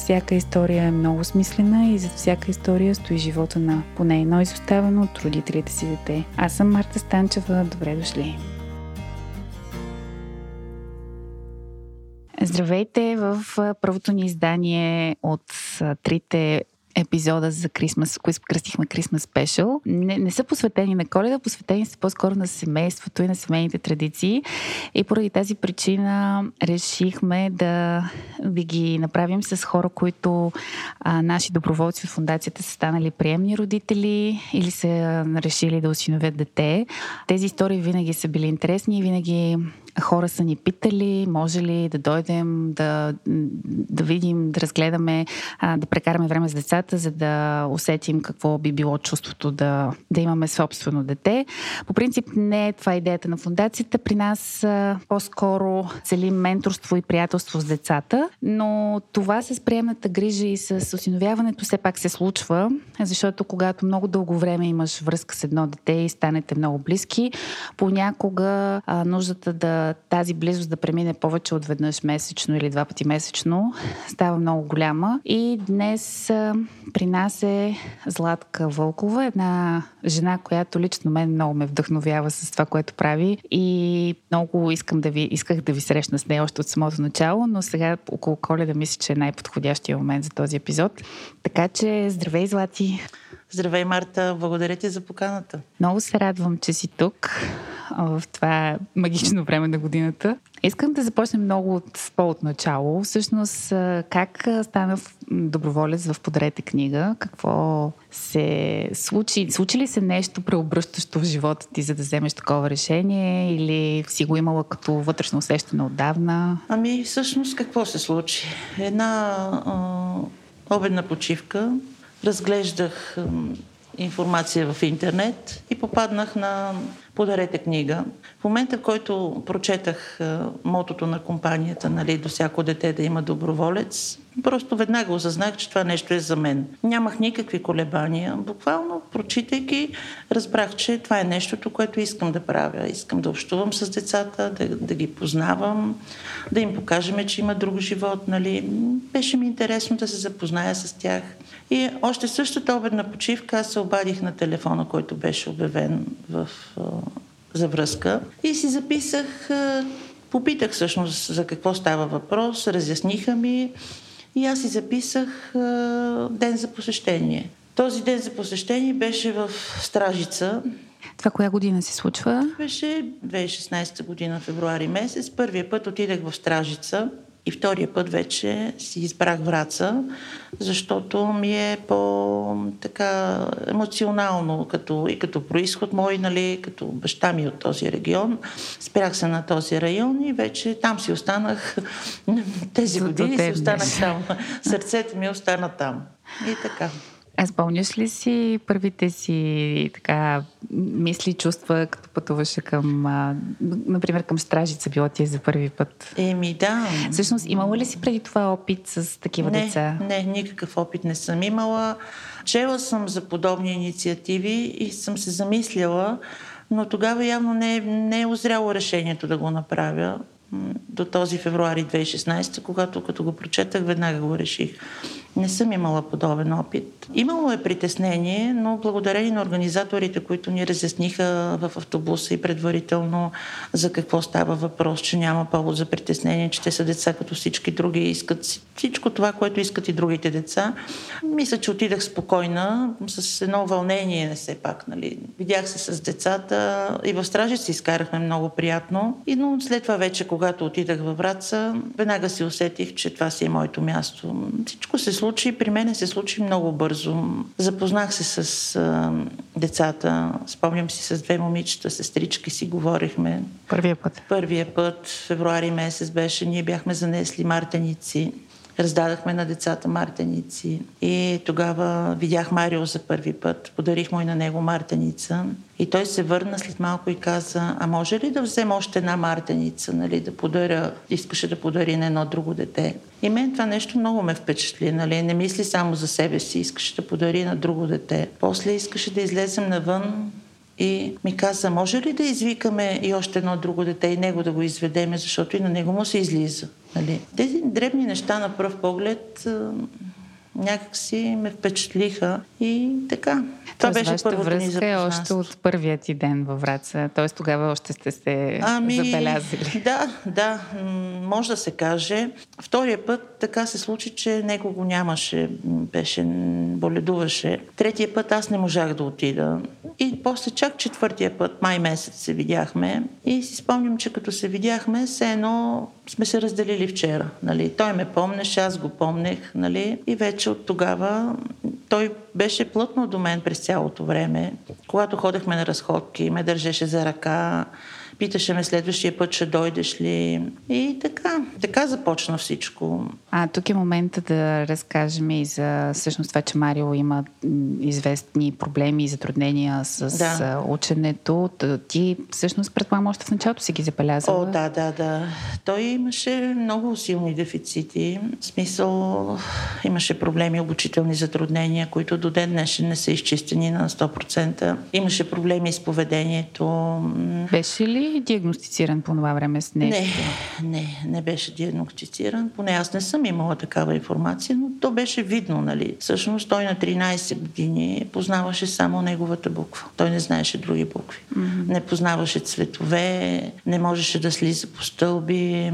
всяка история е много смислена и зад всяка история стои живота на поне едно изоставено от родителите си дете. Аз съм Марта Станчева. Добре дошли! Здравейте в първото ни издание от трите епизода за Крисмас, които кръстихме Крисмас Спешъл, не, не са посветени на коледа, посветени са по-скоро на семейството и на семейните традиции. И поради тази причина решихме да ви ги направим с хора, които а, наши доброволци от фундацията са станали приемни родители или са решили да осиновят дете. Тези истории винаги са били интересни и винаги хора са ни питали, може ли да дойдем, да, да видим, да разгледаме, а, да прекараме време с децата, за да усетим какво би било чувството да, да имаме собствено дете. По принцип не е това идеята на фундацията. При нас по-скоро целим менторство и приятелство с децата, но това с приемната грижа и с осиновяването все пак се случва, защото когато много дълго време имаш връзка с едно дете и станете много близки, понякога а, нуждата да тази близост да премине повече от веднъж месечно или два пъти месечно става много голяма. И днес а, при нас е Златка Вълкова, една жена, която лично мен много ме вдъхновява с това, което прави. И много искам да ви, исках да ви срещна с нея още от самото начало, но сега около коледа мисля, че е най-подходящия момент за този епизод. Така че здравей, Злати! Здравей, Марта! Благодаря ти за поканата. Много се радвам, че си тук в това магично време на годината. Искам да започнем много от по-от начало. Всъщност, как стана доброволец в Подарете книга? Какво се случи? Случи ли се нещо преобръщащо в живота ти, за да вземеш такова решение? Или си го имала като вътрешно усещане отдавна? Ами, всъщност, какво се случи? Една а, обедна почивка. Разглеждах информация в интернет и попаднах на Подарете книга. В момента, в който прочетах мотото на компанията, нали, до всяко дете да има доброволец, просто веднага осъзнах, че това нещо е за мен. Нямах никакви колебания. Буквално, прочитайки, разбрах, че това е нещото, което искам да правя. Искам да общувам с децата, да, да ги познавам, да им покажем, че има друг живот. Нали. Беше ми интересно да се запозная с тях. И още същата обедна почивка аз се обадих на телефона, който беше обявен в, за връзка и си записах, попитах всъщност за какво става въпрос, разясниха ми и аз си записах ден за посещение. Този ден за посещение беше в Стражица. Това коя година се случва? Беше 2016 година, февруари месец. Първия път отидах в Стражица и втория път вече си избрах Враца, защото ми е по-така емоционално, като, и като происход мой, нали, като баща ми от този регион. Спрях се на този район и вече там си останах тези години, си останах там. Сърцето ми остана там. И така. А спомняш ли си първите си така мисли, чувства, като пътуваше към, а, например, към Стражица, било ти е за първи път? Еми, да. Всъщност, имала ли си преди това опит с такива не, деца? Не, никакъв опит не съм имала. Чела съм за подобни инициативи и съм се замисляла, но тогава явно не е, не е озряло решението да го направя до този февруари 2016, когато като го прочетах, веднага го реших. Не съм имала подобен опит. Имало е притеснение, но благодарение на организаторите, които ни разясниха в автобуса и предварително за какво става въпрос, че няма повод за притеснение, че те са деца като всички други искат всичко това, което искат и другите деца. Мисля, че отидах спокойна, с едно вълнение, не все пак. Нали. Видях се с децата и в стражица изкарахме много приятно. И но след това вече, когато отидах във Враца, веднага си усетих, че това си е моето място. Всичко се случи, при мен се случи много бързо. Запознах се с а, децата, спомням си с две момичета, сестрички си говорихме. Първия път? Първия път, февруари месец беше, ние бяхме занесли мартеници раздадахме на децата мартеници. И тогава видях Марио за първи път. Подарих му и на него мартеница. И той се върна след малко и каза, а може ли да взема още една мартеница, нали, да подаря, искаше да подари на едно друго дете. И мен това нещо много ме впечатли, нали, не мисли само за себе си, искаше да подари на друго дете. После искаше да излезем навън и ми каза, може ли да извикаме и още едно друго дете и него да го изведеме, защото и на него му се излиза. Нали? Тези дребни неща на пръв поглед някак си ме впечатлиха и така. Това Тоест, беше първото връзка ни е още от първият ти ден във Враца, т.е. тогава още сте се ами, забелязали. Да, да, може да се каже. Втория път така се случи, че него го нямаше, беше, боледуваше. Третия път аз не можах да отида. И после чак четвъртия път, май месец се видяхме и си спомням, че като се видяхме, все едно сме се разделили вчера. Нали? Той ме помнеше, аз го помнех. Нали? И вече от тогава той беше плътно до мен през цялото време. Когато ходехме на разходки, ме държеше за ръка, Питаше ме следващия път, ще дойдеш ли. И така, така започна всичко. А тук е момента да разкажем и за всъщност това, че Марио има известни проблеми и затруднения с да. ученето. Ти всъщност предполагам още в началото си ги забелязала. О, да, да, да. Той имаше много силни дефицити. В смисъл имаше проблеми, обучителни затруднения, които до ден днешен не са изчистени на 100%. Имаше проблеми с поведението. Беше ли диагностициран по това време с нещо? Не, не, не беше диагностициран. Поне аз не съм имала такава информация, но то беше видно, нали. Всъщност той на 13 години познаваше само неговата буква. Той не знаеше други букви. Mm-hmm. Не познаваше цветове, не можеше да слиза по стълби.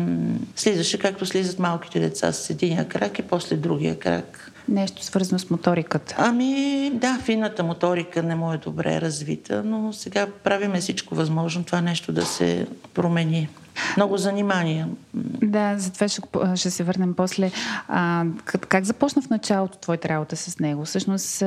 Слизаше както слизат малките деца с единия крак и после другия крак. Нещо свързано с моториката. Ами да, фината моторика не му е добре развита, но сега правиме всичко възможно това нещо да се промени. Много занимания. Да, за това ще, ще се върнем после. А, как, как започна в началото твоята работа с него? Всъщност,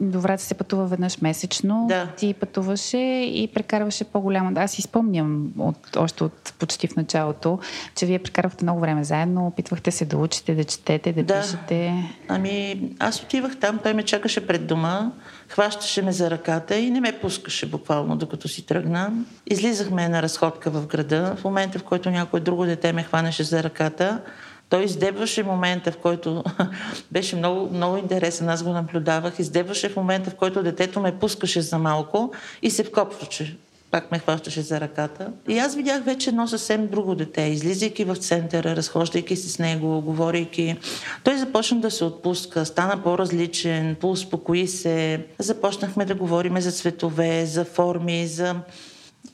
до Враца се пътува веднъж месечно. Да. Ти пътуваше и прекарваше по-голяма... Аз си спомням от, още от почти в началото, че вие прекарвахте много време заедно, опитвахте се да учите, да четете, да, да. пишете. Ами, аз отивах там, той ме чакаше пред дома Хващаше ме за ръката и не ме пускаше буквално, докато си тръгна. Излизахме на разходка в града. В момента, в който някой друго дете ме хванеше за ръката, той издебваше момента, в който беше много, много интересен, аз го наблюдавах, издебваше в момента, в който детето ме пускаше за малко и се вкопваше пак ме хващаше за ръката. И аз видях вече едно съвсем друго дете, излизайки в центъра, разхождайки се с него, говорейки. Той започна да се отпуска, стана по-различен, поуспокои се. Започнахме да говорим за цветове, за форми, за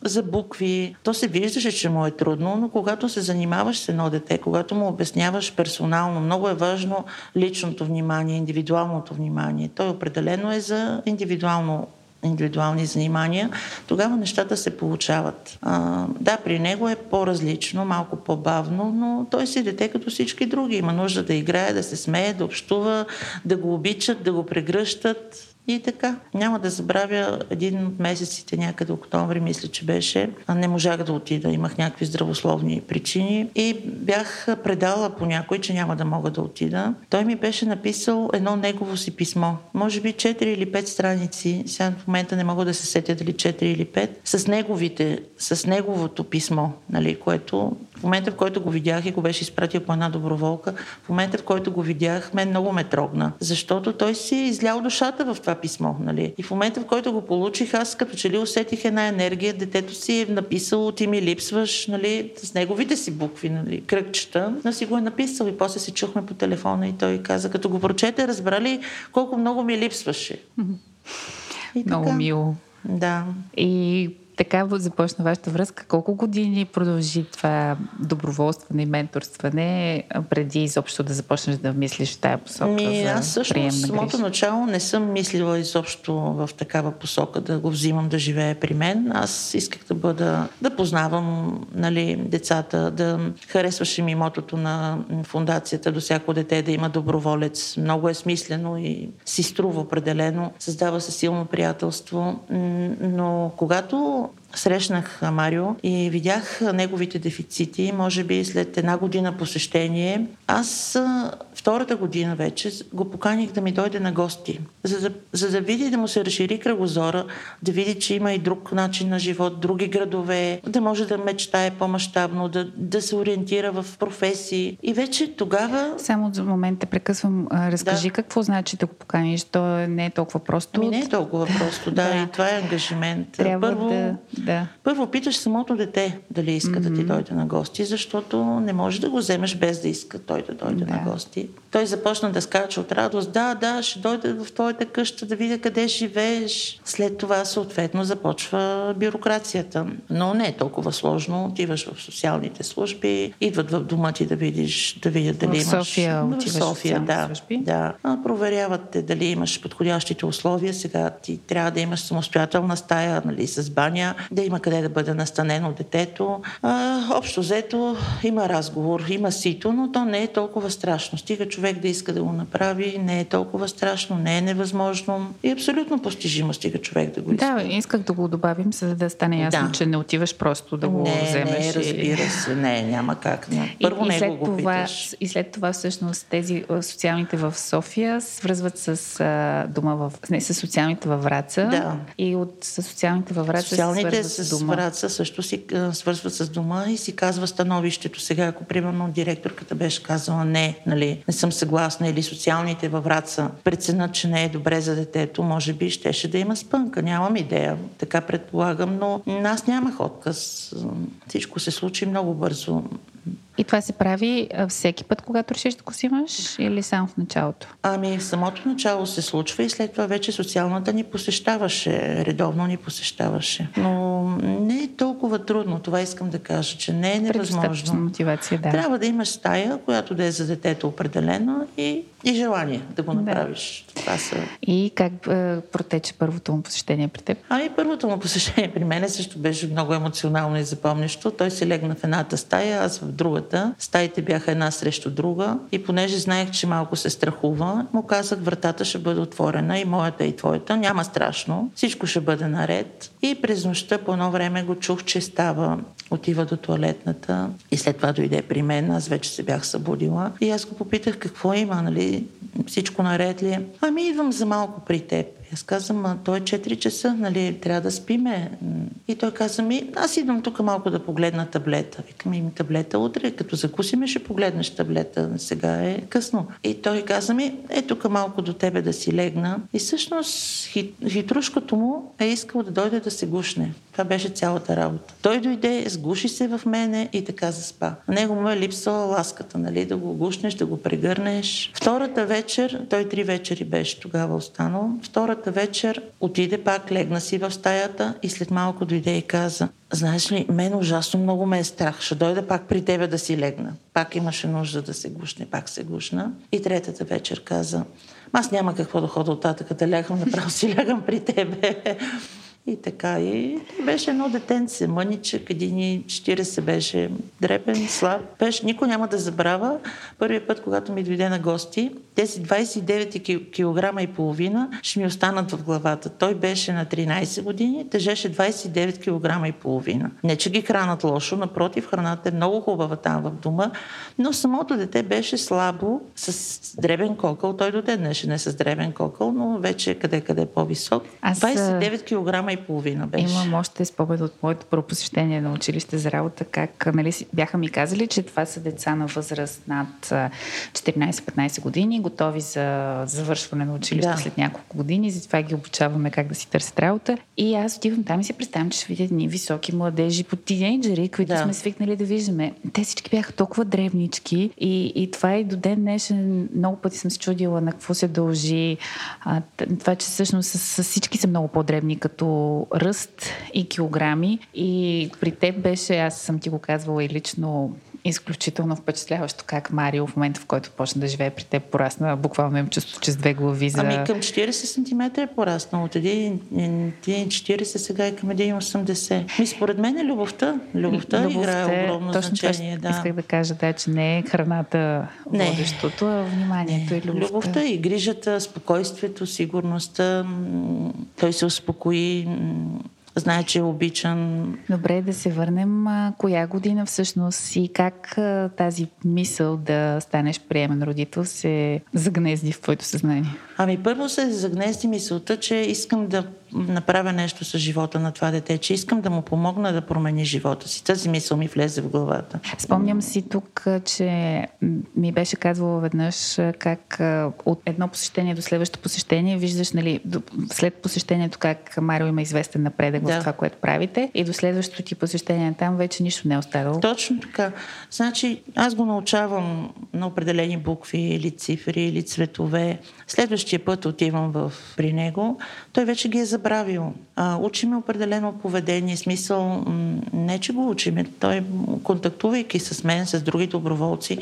за букви. То се виждаше, че му е трудно, но когато се занимаваш с едно дете, когато му обясняваш персонално, много е важно личното внимание, индивидуалното внимание. Той определено е за индивидуално индивидуални занимания, тогава нещата се получават. А, да, при него е по-различно, малко по-бавно, но той си дете като всички други. Има нужда да играе, да се смее, да общува, да го обичат, да го прегръщат. И така. Няма да забравя един от месеците, някъде октомври, мисля, че беше. Не можах да отида, имах някакви здравословни причини. И бях предала по някой, че няма да мога да отида. Той ми беше написал едно негово си писмо. Може би 4 или 5 страници. Сега в момента не мога да се сетя дали 4 или 5. С неговите, с неговото писмо, нали, което в момента, в който го видях и го беше изпратил по една доброволка, в момента, в който го видях, мен много ме трогна. Защото той си е излял душата в това писмо. Нали? И в момента, в който го получих, аз като че ли усетих една енергия, детето си е написало, ти ми липсваш, нали, с неговите си букви, нали, кръгчета, но си го е написал и после се чухме по телефона и той каза, като го прочете, разбрали колко много ми липсваше. И много така. мило. Да. И така започна вашата връзка. Колко години продължи това доброволстване и менторстване преди изобщо да започнеш да мислиш в тая посока? Ми, аз също в самото начало не съм мислила изобщо в такава посока да го взимам да живее при мен. Аз исках да бъда, да познавам нали, децата, да харесваше ми мотото на фундацията до всяко дете да има доброволец. Много е смислено и си струва определено. Създава се силно приятелство. Но когато out срещнах Марио и видях неговите дефицити, може би след една година посещение. Аз втората година вече го поканих да ми дойде на гости, за да, за да види да му се разшири кръгозора, да види, че има и друг начин на живот, други градове, да може да мечтае по-масштабно, да, да се ориентира в професии. И вече тогава... Само за момент те прекъсвам. Разкажи да. какво значи да го поканиш. То не е толкова просто. Ми не е толкова просто, да. да. И това е ангажимент. Трябва първо, да, да. първо питаш самото дете дали иска mm-hmm. да ти дойде на гости, защото не можеш да го вземеш без да иска той да дойде да. на гости. Той започна да скача от радост. Да, да, ще дойде в твоята къща да видя къде живееш. След това съответно започва бюрокрацията. Но не е толкова сложно. Отиваш в социалните служби, идват в дома ти да видиш, да видят дали в имаш... София, в София, да. Служби. да. А, проверяват те дали имаш подходящите условия. Сега ти трябва да имаш самостоятелна стая, нали, с баня, да има къде да бъде настанено детето. А, общо взето има разговор, има сито, но то не е толкова страшно. Стига човек да иска да го направи, не е толкова страшно, не е невъзможно и абсолютно постижимо стига човек да го иска. Да, исках да го добавим, за да стане ясно, да. че не отиваш просто да го не, вземеш. Не, разбира се, не, няма как. Първо и, и след го това, питаш. И след това всъщност тези социалните в София свързват с а, дома в... Не, с социалните във Враца. Да. И от с социалните във Враца Социалните с, с дома. Враца също си свързват с дома и си казва становището. Сега, ако примерно директорката беше казала не, нали, не съм съгласна или социалните във Враца преценят, че не е добре за детето, може би щеше да има спънка. Нямам идея. Така предполагам, но аз нямах отказ. Всичко се случи много бързо. И това се прави всеки път, когато решиш да го взимаш или само в началото? Ами в самото начало се случва и след това вече социалната ни посещаваше, редовно ни посещаваше. Но не е толкова трудно, това искам да кажа, че не е невъзможно. мотивация, да. Трябва да имаш стая, която да е за детето определена и, и желание да го направиш. Да. Това са... И как е, протече първото му посещение при теб? Ами първото му посещение при мен също беше много емоционално и запомнящо. Той се легна в едната стая, аз в другата. Стаите бяха една срещу друга и понеже знаех, че малко се страхува, му казах, вратата ще бъде отворена и моята и твоята. Няма страшно. Всичко ще бъде наред. И през нощта по едно време го чух, че става отива до туалетната и след това дойде при мен, аз вече се бях събудила и аз го попитах какво има, нали, всичко наред ли е. Ами идвам за малко при теб. Аз казвам, а той е 4 часа, нали, трябва да спиме. И той каза ми, аз идвам тук малко да погледна таблета. Викам, ми таблета утре, като закусиме ще погледнеш таблета, сега е късно. И той каза ми, е тук малко до тебе да си легна. И всъщност хит, хитрушкото му е искал да дойде да се гушне. Това беше цялата работа. Той дойде, сгуши се в мене и така заспа. На него му е липсвала ласката, нали, да го гушнеш, да го прегърнеш. Втората вечер, той три вечери беше тогава останал, втората вечер отиде пак, легна си в стаята и след малко дойде и каза, знаеш ли, мен ужасно много ме е страх. Ще дойда пак при тебе да си легна. Пак имаше нужда да се гушне, пак се гушна. И третата вечер каза, аз няма какво да хода от татъка да лягам, направо си лягам при тебе. И така. И беше едно детенце, мъничък, един 40 беше дребен, слаб. Беше, никой няма да забравя. Първият път, когато ми дойде на гости, тези 29 кг и половина ще ми останат в главата. Той беше на 13 години, тежеше 29 кг и половина. Не, че ги хранат лошо, напротив, храната е много хубава там в дома, но самото дете беше слабо, с дребен кокъл. Той до ден днешен не с дребен кокъл, но вече къде-къде е по-висок. Аз... 29 кг и половина беше. Имам още спомен от моето първо посещение на училище за работа, как нали, бяха ми казали, че това са деца на възраст над 14-15 години, готови за завършване на училище да. след няколко години, затова ги обучаваме как да си търсят работа. И аз отивам там и си представям, че ще видя едни високи младежи по тинейджери, които да. сме свикнали да виждаме. Те всички бяха толкова древнички и, и това и до ден днешен много пъти съм се чудила на какво се дължи. А, това, че всъщност с, с всички са много по-древни като ръст и килограми. И при теб беше, аз съм ти го казвала и лично, изключително впечатляващо как Марио в момента, в който почна да живее при теб, порасна буквално им чувство, че с две глави за... Ами към 40 см е пораснал. От 1,40 сега е към 1,80. Ми според мен е любовта. Любовта, любовта играе огромно точно значение. Да. Исках да кажа, да, че не е храната не. водещото, а вниманието не. и любовта. Любовта и грижата, спокойствието, сигурността. Той се успокои знае, че е обичан. Добре, да се върнем. Коя година всъщност и как тази мисъл да станеш приемен родител се загнезди в твоето съзнание? Ами първо се загнезди мисълта, че искам да направя нещо с живота на това дете, че искам да му помогна да промени живота си. Тази мисъл ми влезе в главата. Спомням си тук, че ми беше казвала веднъж как от едно посещение до следващото посещение виждаш, нали, след посещението как Марио има известен напредък да. в това, което правите и до следващото ти посещение там вече нищо не е оставало. Точно така. Значи аз го научавам на определени букви или цифри или цветове. Следващия път отивам в, при него, той вече ги е забравил. А, учиме определено поведение, смисъл не, че го учиме, той контактувайки с мен, с други доброволци,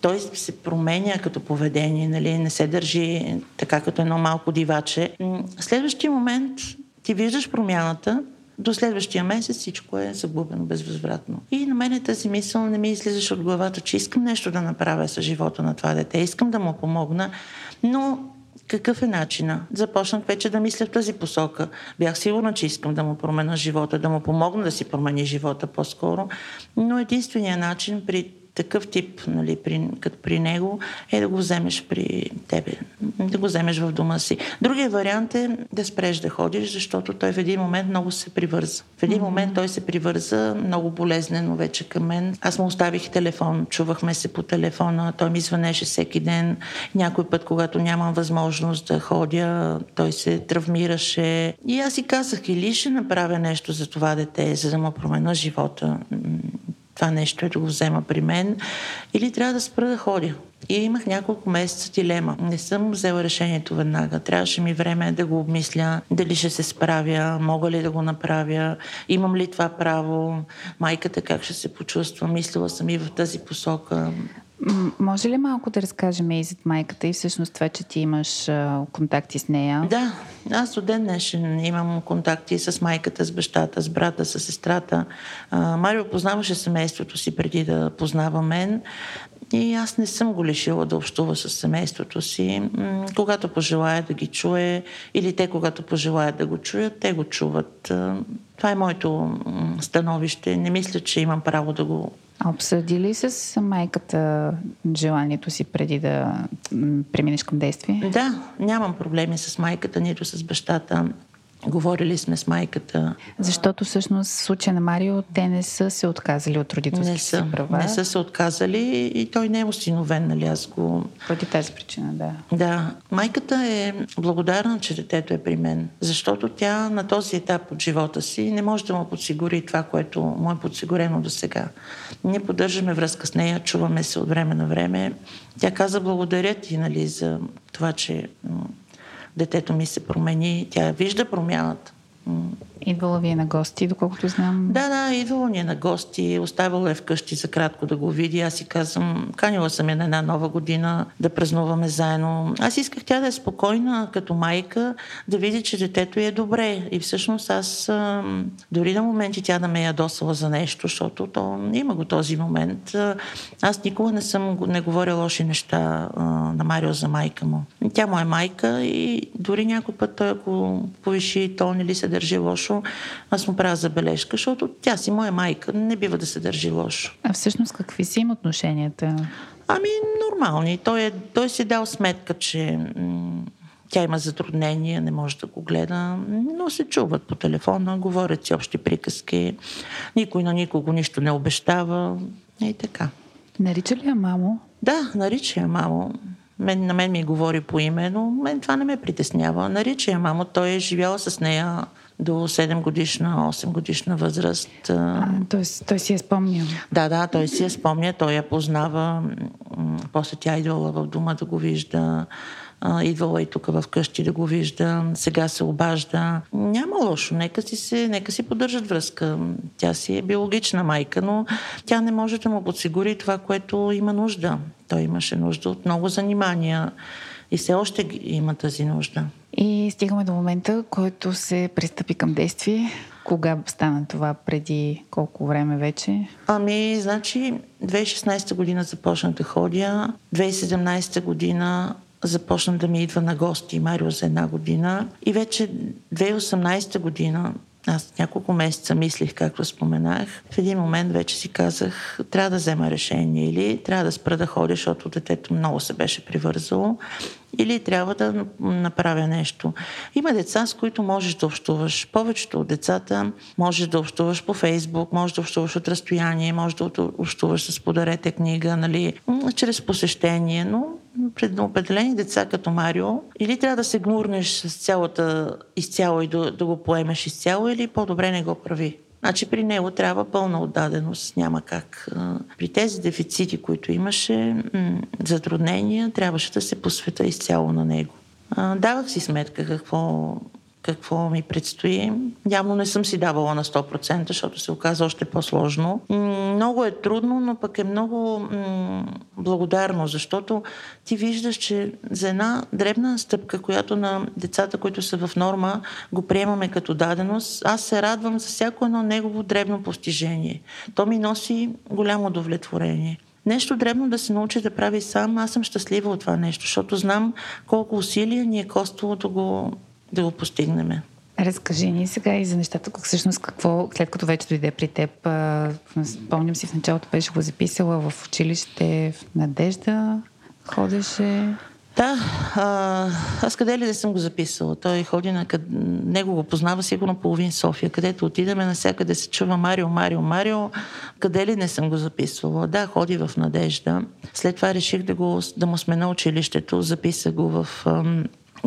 той се променя като поведение, нали? не се държи така като едно малко диваче. Следващия момент ти виждаш промяната, до следващия месец всичко е загубено безвъзвратно. И на мен тази мисъл не ми излизаше от главата, че искам нещо да направя с живота на това дете, искам да му помогна, но какъв е начина? Започнах вече да мисля в тази посока. Бях сигурна, че искам да му променя живота, да му помогна да си промени живота по-скоро. Но единственият начин при такъв тип, нали, при, като при него, е да го вземеш при тебе, да го вземеш в дома си. Другия вариант е да спреш да ходиш, защото той в един момент много се привърза. В един момент той се привърза много болезнено вече към мен. Аз му оставих телефон, чувахме се по телефона, той ми звънеше всеки ден. Някой път, когато нямам възможност да ходя, той се травмираше. И аз си казах, или ще направя нещо за това дете, за да му променя живота това нещо е да го взема при мен, или трябва да спра да ходя. И имах няколко месеца дилема. Не съм взела решението веднага. Трябваше ми време да го обмисля, дали ще се справя, мога ли да го направя, имам ли това право, майката как ще се почувства. Мислила съм и в тази посока. Може ли малко да разкажем и за майката и всъщност това, че ти имаш а, контакти с нея? Да, аз до ден днешен имам контакти с майката, с бащата, с брата, с сестрата. А, Марио познаваше семейството си преди да познава мен. И аз не съм го лишила да общува с семейството си. Когато пожелая да ги чуе, или те, когато пожелаят да го чуят, те го чуват. Това е моето становище. Не мисля, че имам право да го Обсъди ли с майката желанието си преди да преминеш към действие? Да, нямам проблеми с майката, нито с бащата. Говорили сме с майката. Защото всъщност в случая на Марио те не са се отказали от родителските си права. Не са се отказали и той не е осиновен, нали аз го... Поради тази причина, да. Да. Майката е благодарна, че детето е при мен, защото тя на този етап от живота си не може да му подсигури това, което му е подсигурено до сега. Ние поддържаме връзка с нея, чуваме се от време на време. Тя каза благодаря ти, нали, за това, че детето ми се промени. Тя вижда промяната. Идвала ви е на гости, доколкото знам. Да, да, идвала ни е на гости, оставила е вкъщи за кратко да го види. Аз си казвам, канила съм я на една нова година да празнуваме заедно. Аз исках тя да е спокойна като майка, да види, че детето е добре. И всъщност аз дори на моменти тя да ме е ядосала за нещо, защото то има го този момент. Аз никога не съм не говоря лоши неща на Марио за майка му. Тя му е майка и дори някой път той ако повиши тон или се държи лошо, лошо, аз му правя забележка, защото тя си моя майка, не бива да се държи лошо. А всъщност какви са им отношенията? Ами нормални. Той, е, той си е дал сметка, че м- тя има затруднения, не може да го гледа, но се чуват по телефона, говорят си общи приказки, никой на никого нищо не обещава и така. Нарича ли я мамо? Да, нарича я мамо. Мен, на мен ми говори по име, но мен това не ме притеснява. Нарича я мамо, той е живял с нея до 7 годишна, 8 годишна възраст. А, тоест, той си е спомнял. Да, да, той си е спомня, той я познава. После тя идвала в дома да го вижда. идвала и тук в къщи да го вижда, сега се обажда. Няма лошо, нека си, се, нека си поддържат връзка. Тя си е биологична майка, но тя не може да му подсигури това, което има нужда. Той имаше нужда от много занимания и все още има тази нужда. И стигаме до момента, който се пристъпи към действие. Кога стана това? Преди колко време вече? Ами, значи, 2016 година започнах да ходя. 2017 година започна да ми идва на гости Марио за една година. И вече 2018 година аз няколко месеца мислих, както споменах. В един момент вече си казах, трябва да взема решение или трябва да спра да ходя, защото детето много се беше привързало, или трябва да направя нещо. Има деца, с които можеш да общуваш. Повечето от децата можеш да общуваш по Фейсбук, можеш да общуваш от разстояние, можеш да общуваш с подарете книга, нали, чрез посещение, но пред определени деца като Марио, или трябва да се гнурнеш с цялата изцяло и да, да го поемеш изцяло, или по-добре не го прави. Значи при него трябва пълна отдаденост, няма как. При тези дефицити, които имаше, затруднения, трябваше да се посвета изцяло на него. Давах си сметка какво какво ми предстои. Явно не съм си давала на 100%, защото се оказа още по-сложно. Много е трудно, но пък е много благодарно, защото ти виждаш, че за една дребна стъпка, която на децата, които са в норма, го приемаме като даденост, аз се радвам за всяко едно негово дребно постижение. То ми носи голямо удовлетворение. Нещо дребно да се научи да прави сам, аз съм щастлива от това нещо, защото знам колко усилия ни е коствало да го да го постигнем. Разкажи ни сега и за нещата, как всъщност какво, след като вече дойде при теб, спомням си в началото беше го записала в училище в Надежда, ходеше... Да, а, аз къде ли да съм го записала? Той ходи на къд... Него го познава сигурно половин София, където отидеме, навсякъде се чува Марио, Марио, Марио. Къде ли не съм го записвала? Да, ходи в Надежда. След това реших да, го, да му сме на училището, записах го в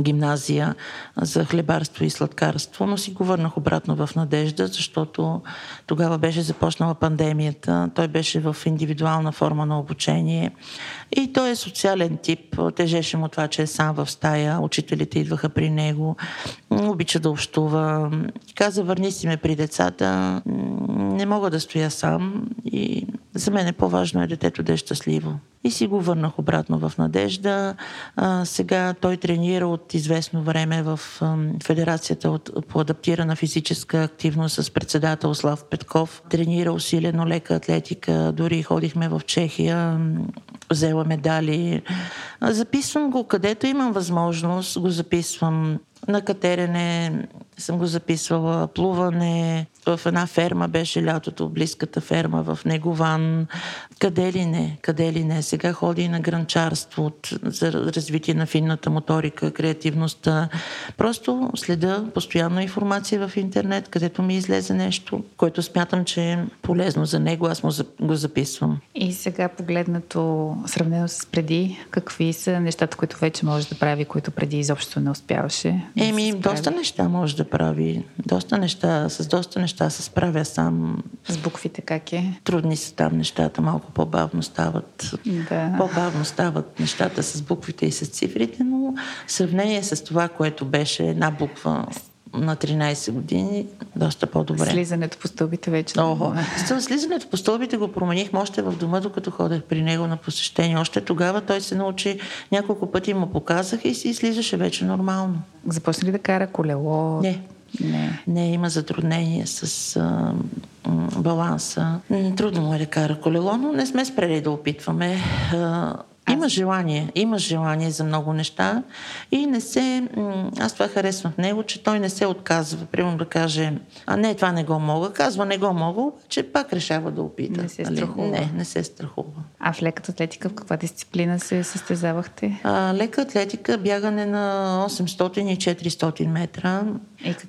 гимназия за хлебарство и сладкарство, но си го върнах обратно в Надежда, защото тогава беше започнала пандемията. Той беше в индивидуална форма на обучение и той е социален тип. Тежеше му това, че е сам в стая. Учителите идваха при него. Обича да общува. Каза, върни си ме при децата. Не мога да стоя сам и за мен е по-важно е детето да е щастливо. И си го върнах обратно в Надежда. А, сега той тренира от известно време в а, Федерацията от, по адаптирана физическа активност с председател Слав Петков. Тренира усилено лека атлетика. Дори ходихме в Чехия взела медали. Записвам го където имам възможност, го записвам на катерене, съм го записвала, плуване, в една ферма беше лятото, близката ферма в Негован. Къде ли не, къде ли не. Сега ходи на гранчарство за развитие на финната моторика, креативността. Просто следа постоянно информация в интернет, където ми излезе нещо, което смятам, че е полезно за него, аз му го записвам. И сега погледнато, сравнено с преди, какви са нещата, които вече може да прави, които преди изобщо не успяваше? Еми, доста неща може да прави. Доста неща, с доста неща се справя сам. С буквите как е? Трудни са там нещата, малко по-бавно стават. Да. По-бавно стават нещата с буквите и с цифрите, но в сравнение с това, което беше една буква на 13 години, доста по-добре. Слизането по стълбите вече. Ого. Слизането по стълбите го променихме още в дома, докато ходех при него на посещение. Още тогава той се научи, няколко пъти му показах и си слизаше вече нормално. Започна ли да кара колело? Не. Не. Не, има затруднение с а, баланса. Трудно му е да кара колело, но не сме спрели да опитваме. А, има желание, има желание за много неща и не се... Аз това харесвам в него, че той не се отказва. Примерно да каже, а не, това не го мога. Казва, не го мога, че пак решава да опита. Не се нали? страхува. Не, не се страхува. А в леката атлетика в каква дисциплина се състезавахте? А, лека атлетика, бягане на 800 и 400 метра.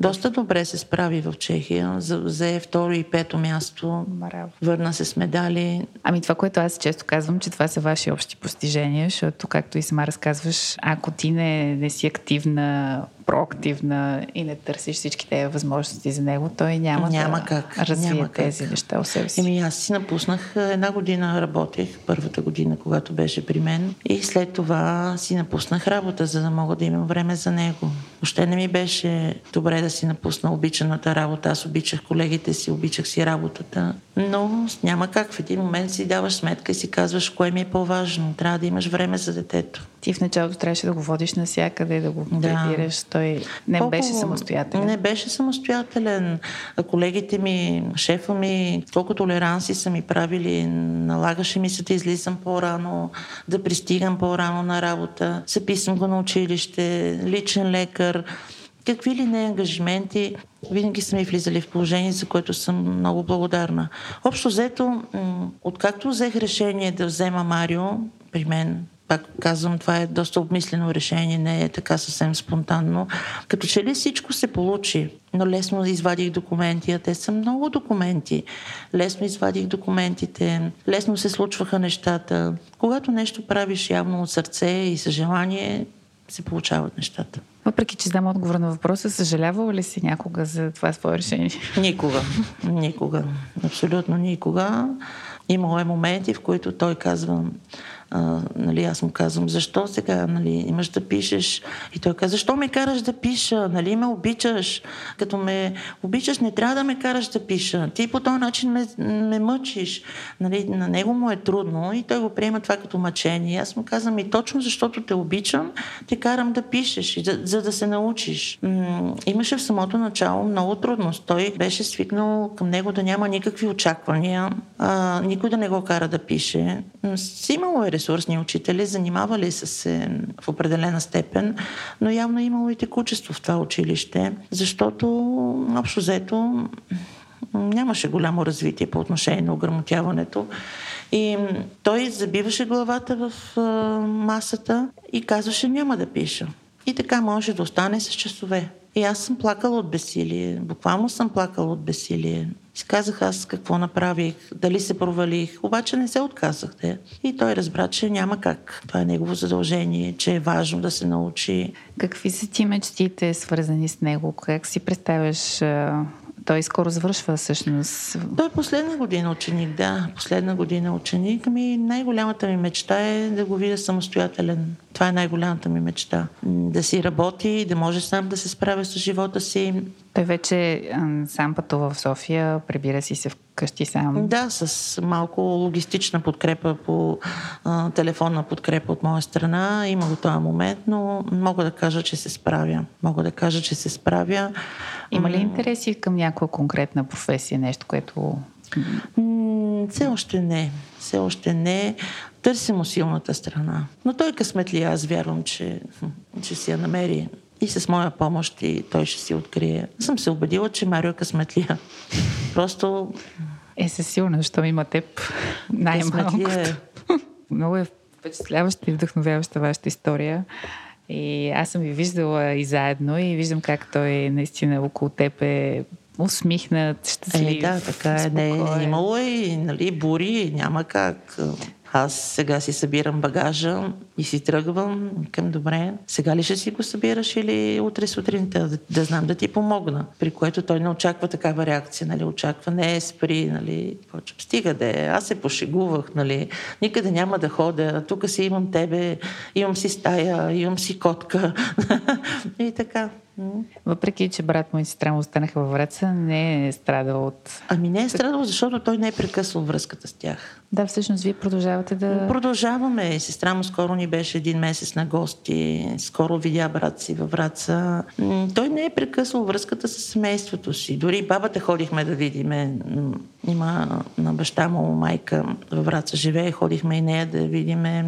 Доста добре се справи в Чехия. Взе второ и пето място. Браво. Върна се с медали. Ами това, което аз често казвам, че това са ваши общи постижения, защото, както и сама разказваш, ако ти не, не си активна проактивна и не търсиш всички тези възможности за него, той няма, няма да как. развие няма тези как. неща у себе си. Еми аз си напуснах една година работех, първата година, когато беше при мен и след това си напуснах работа, за да мога да имам време за него. Още не ми беше добре да си напусна обичаната работа. Аз обичах колегите си, обичах си работата, но няма как. В един момент си даваш сметка и си казваш кое ми е по-важно. Трябва да имаш време за детето. Ти в началото трябваше да го водиш навсякъде, да го предираш. Той не Колко... беше самостоятелен. Не беше самостоятелен. Колегите ми, шефа ми, колко толеранси са ми правили, налагаше ми се да излизам по-рано, да пристигам по-рано на работа. Записвам го на училище, личен лекар какви ли не ангажименти, винаги сме влизали в положение, за което съм много благодарна. Общо взето, откакто взех решение да взема Марио при мен пак казвам, това е доста обмислено решение, не е така съвсем спонтанно. Като че ли всичко се получи, но лесно извадих документи, а те са много документи. Лесно извадих документите, лесно се случваха нещата. Когато нещо правиш явно от сърце и съжелание, се получават нещата. Въпреки, че знам отговор на въпроса, съжалявала ли си някога за това свое решение? Никога. Никога. Абсолютно никога. Имало е моменти, в които той казва, а, нали, аз му казвам, защо сега нали, имаш да пишеш? И той каза, защо ме караш да пиша? Нали, ме обичаш? Като ме обичаш, не трябва да ме караш да пиша. Ти по този начин ме, ме мъчиш. Нали, на него му е трудно и той го приема това като мъчение. Аз му казвам, и точно защото те обичам, те карам да пишеш, за, за да се научиш. М- имаше в самото начало много трудност. Той беше свикнал към него да няма никакви очаквания, а, никой да не го кара да пише. С имало е ресурсни учители, занимавали са се в определена степен, но явно е имало и текучество в това училище, защото общо взето нямаше голямо развитие по отношение на ограмотяването. И той забиваше главата в масата и казваше няма да пиша. И така може да остане с часове. И аз съм плакала от бесилие. Буквално съм плакала от бесилие. Си казах аз какво направих, дали се провалих, обаче не се отказахте. И той разбра, че няма как. Това е негово задължение, че е важно да се научи. Какви са ти мечтите, свързани с него? Как си представяш той скоро завършва всъщност. Той е последна година ученик, да. Последна година ученик. Ами най-голямата ми мечта е да го видя самостоятелен. Това е най-голямата ми мечта. Да си работи, да може сам да се справя с живота си. Той вече сам пътува в София, прибира си се вкъщи сам. Да, с малко логистична подкрепа по а, телефонна подкрепа от моя страна. Има го този момент, но мога да кажа, че се справя. Мога да кажа, че се справя. Има ли интереси към някаква конкретна професия, нещо, което... все още не. Все още не. Търсим силната страна. Но той късметли, аз вярвам, че, че си я намери. И с моя помощ и той ще си открие. Съм се убедила, че Марио е късметлия. Просто... Е, със сигурно, защото има теб най-малкото. Е. Много е впечатляваща и вдъхновяваща вашата история. И аз съм ви виждала и заедно и виждам как той наистина около теб е усмихнат, щастлив. Е, да, така е. Не, имало и нали, бури, няма как. Аз сега си събирам багажа и си тръгвам. Към добре, сега ли ще си го събираш или утре сутринта да, да знам да ти помогна. При което той не очаква такава реакция, нали, очаква не спри, нали, почва. Стига да е, аз се пошегувах, нали, никъде няма да ходя, тук си имам тебе, имам си стая, имам си котка и така. Въпреки, че брат му и сестра му останаха във Враца, не е страдал от... Ами не е страдал, защото той не е прекъсвал връзката с тях. Да, всъщност вие продължавате да... Продължаваме. Сестра му скоро ни беше един месец на гости. Скоро видя брат си във Враца. Той не е прекъсвал връзката с семейството си. Дори бабата ходихме да видиме. Има на баща му майка във Враца живее. Ходихме и нея да видиме.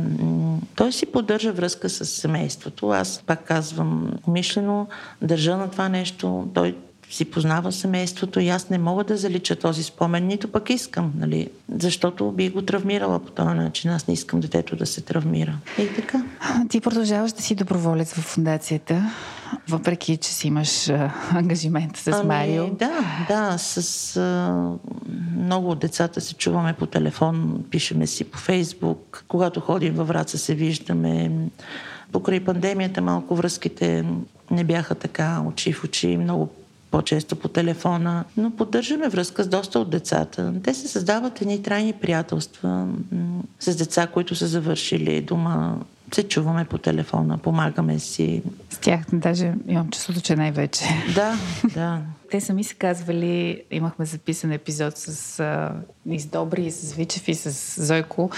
Той си поддържа връзка с семейството. Аз пак казвам умишлено държа на това нещо. Той си познава семейството и аз не мога да залича този спомен, нито пък искам, нали? защото би го травмирала по този начин. Аз не искам детето да се травмира. И така. Ти продължаваш да си доброволец в фундацията, въпреки, че си имаш а, ангажимент с ами, Марио. Да, да. С а, много от децата се чуваме по телефон, пишеме си по Фейсбук. Когато ходим във Враца се виждаме. Покрай пандемията малко връзките не бяха така очи в очи, много по-често по телефона, но поддържаме връзка с доста от децата. Те се създават едни трайни приятелства с деца, които са завършили дома. Се чуваме по телефона, помагаме си. С тях даже имам чувството, че най-вече. Да, да. Те сами са казвали, имахме записан епизод с а, и с Добри, и с Вичев, и с Зойко,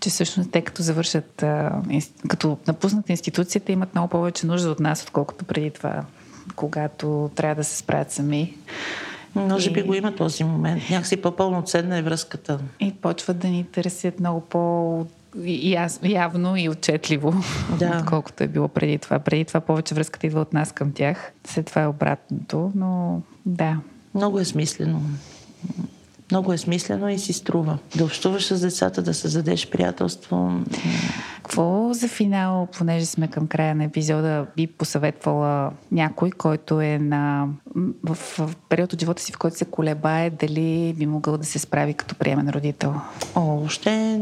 че всъщност те като завършат, а, като напуснат институцията, имат много повече нужда от нас, отколкото преди това когато трябва да се справят сами. Може би го има този момент. Някакси по-пълноценна е връзката. И почват да ни търсят много по аз, явно и отчетливо, да. отколкото е било преди това. Преди това повече връзката идва от нас към тях. След това е обратното, но да. Много е смислено. Много е смислено и си струва. Да общуваш с децата, да създадеш приятелство. Какво за финал, понеже сме към края на епизода, би посъветвала някой, който е на, в, в период от живота си, в който се колебае, дали би могъл да се справи като приемен родител? О, още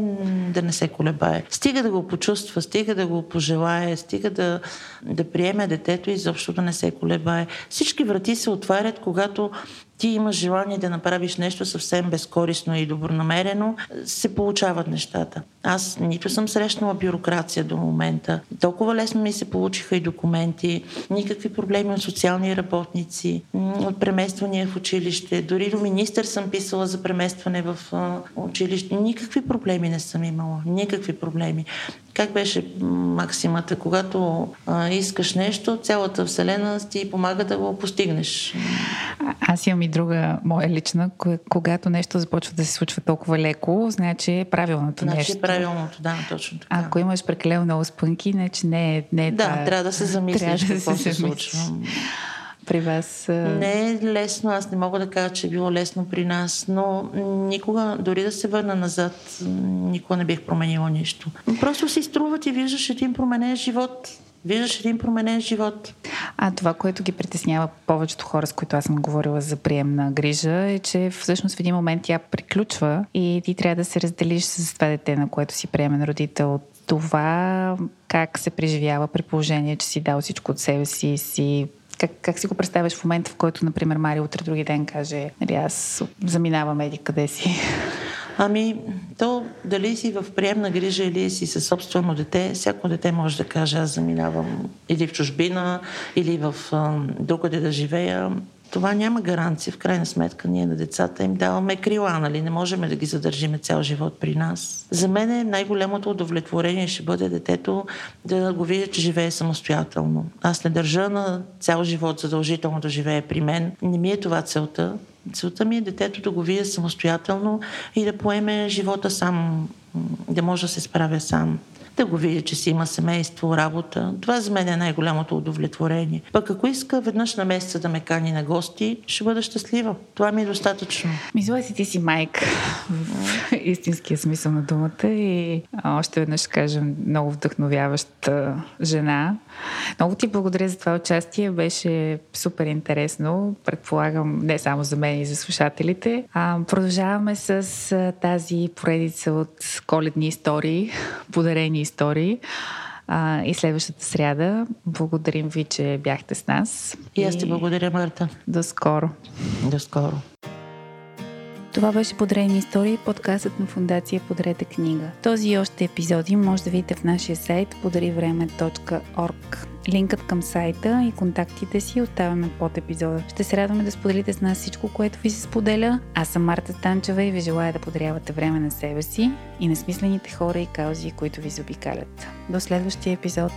да не се колебае. Стига да го почувства, стига да го пожелае, стига да, да приеме детето и изобщо да не се колебае. Всички врати се отварят, когато ти имаш желание да направиш нещо съвсем безкорисно и добронамерено, се получават нещата. Аз нито съм срещнала бюрокрация до момента. Толкова лесно ми се получиха и документи, никакви проблеми от социални работници, от премествания в училище. Дори до министър съм писала за преместване в училище. Никакви проблеми не съм имала. Никакви проблеми. Как беше максимата? Когато а, искаш нещо, цялата Вселена ти помага да го постигнеш. А, аз имам и друга моя лична. Когато нещо започва да се случва толкова леко, значи е правилното значи нещо. Значи е правилното, да, точно така. Ако имаш прекалено много спънки, значи не е, не е Да, това... трябва да се замислиш трябва какво да се, се случва при вас? Не е лесно, аз не мога да кажа, че е било лесно при нас, но никога, дори да се върна назад, никога не бих променила нищо. Просто си струват и виждаш един променен живот. Виждаш един променен живот. А това, което ги притеснява повечето хора, с които аз съм говорила за приемна грижа, е, че всъщност в един момент тя приключва и ти трябва да се разделиш с това дете, на което си приемен родител. Това как се преживява при положение, че си дал всичко от себе си си как, как си го представяш в момента, в който, например, Мари утре други ден каже, нали, аз заминавам еди къде си? Ами, то дали си в приемна грижа или си със собствено дете, всяко дете може да каже, аз заминавам или в чужбина, или в другаде да живея това няма гаранция. В крайна сметка ние на децата им даваме крила, нали? Не можем да ги задържиме цял живот при нас. За мен най-голямото удовлетворение ще бъде детето да го видя, че живее самостоятелно. Аз не държа на цял живот задължително да живее при мен. Не ми е това целта. Целта ми е детето да го видя самостоятелно и да поеме живота сам, да може да се справя сам да го видя, че си има семейство, работа. Това за мен е най-голямото удовлетворение. Пък ако иска веднъж на месеца да ме кани на гости, ще бъда щастлива. Това ми е достатъчно. Мисля си, ти си майка в истинския смисъл на думата и още веднъж кажем много вдъхновяваща жена. Много ти благодаря за това участие. Беше супер интересно. Предполагам не само за мен и за слушателите. А, продължаваме с тази поредица от коледни истории, подарени истории. А, и следващата сряда. Благодарим ви, че бяхте с нас. И аз ти благодаря, Марта. До скоро. До скоро. Това беше Подрени истории, подкастът на фундация Подрете книга. Този и още епизоди може да видите в нашия сайт pодаривреме.org. Линкът към сайта и контактите си оставяме под епизода. Ще се радваме да споделите с нас всичко, което ви се споделя. Аз съм Марта Станчева и ви желая да подарявате време на себе си и на смислените хора и каузи, които ви заобикалят. До следващия епизод!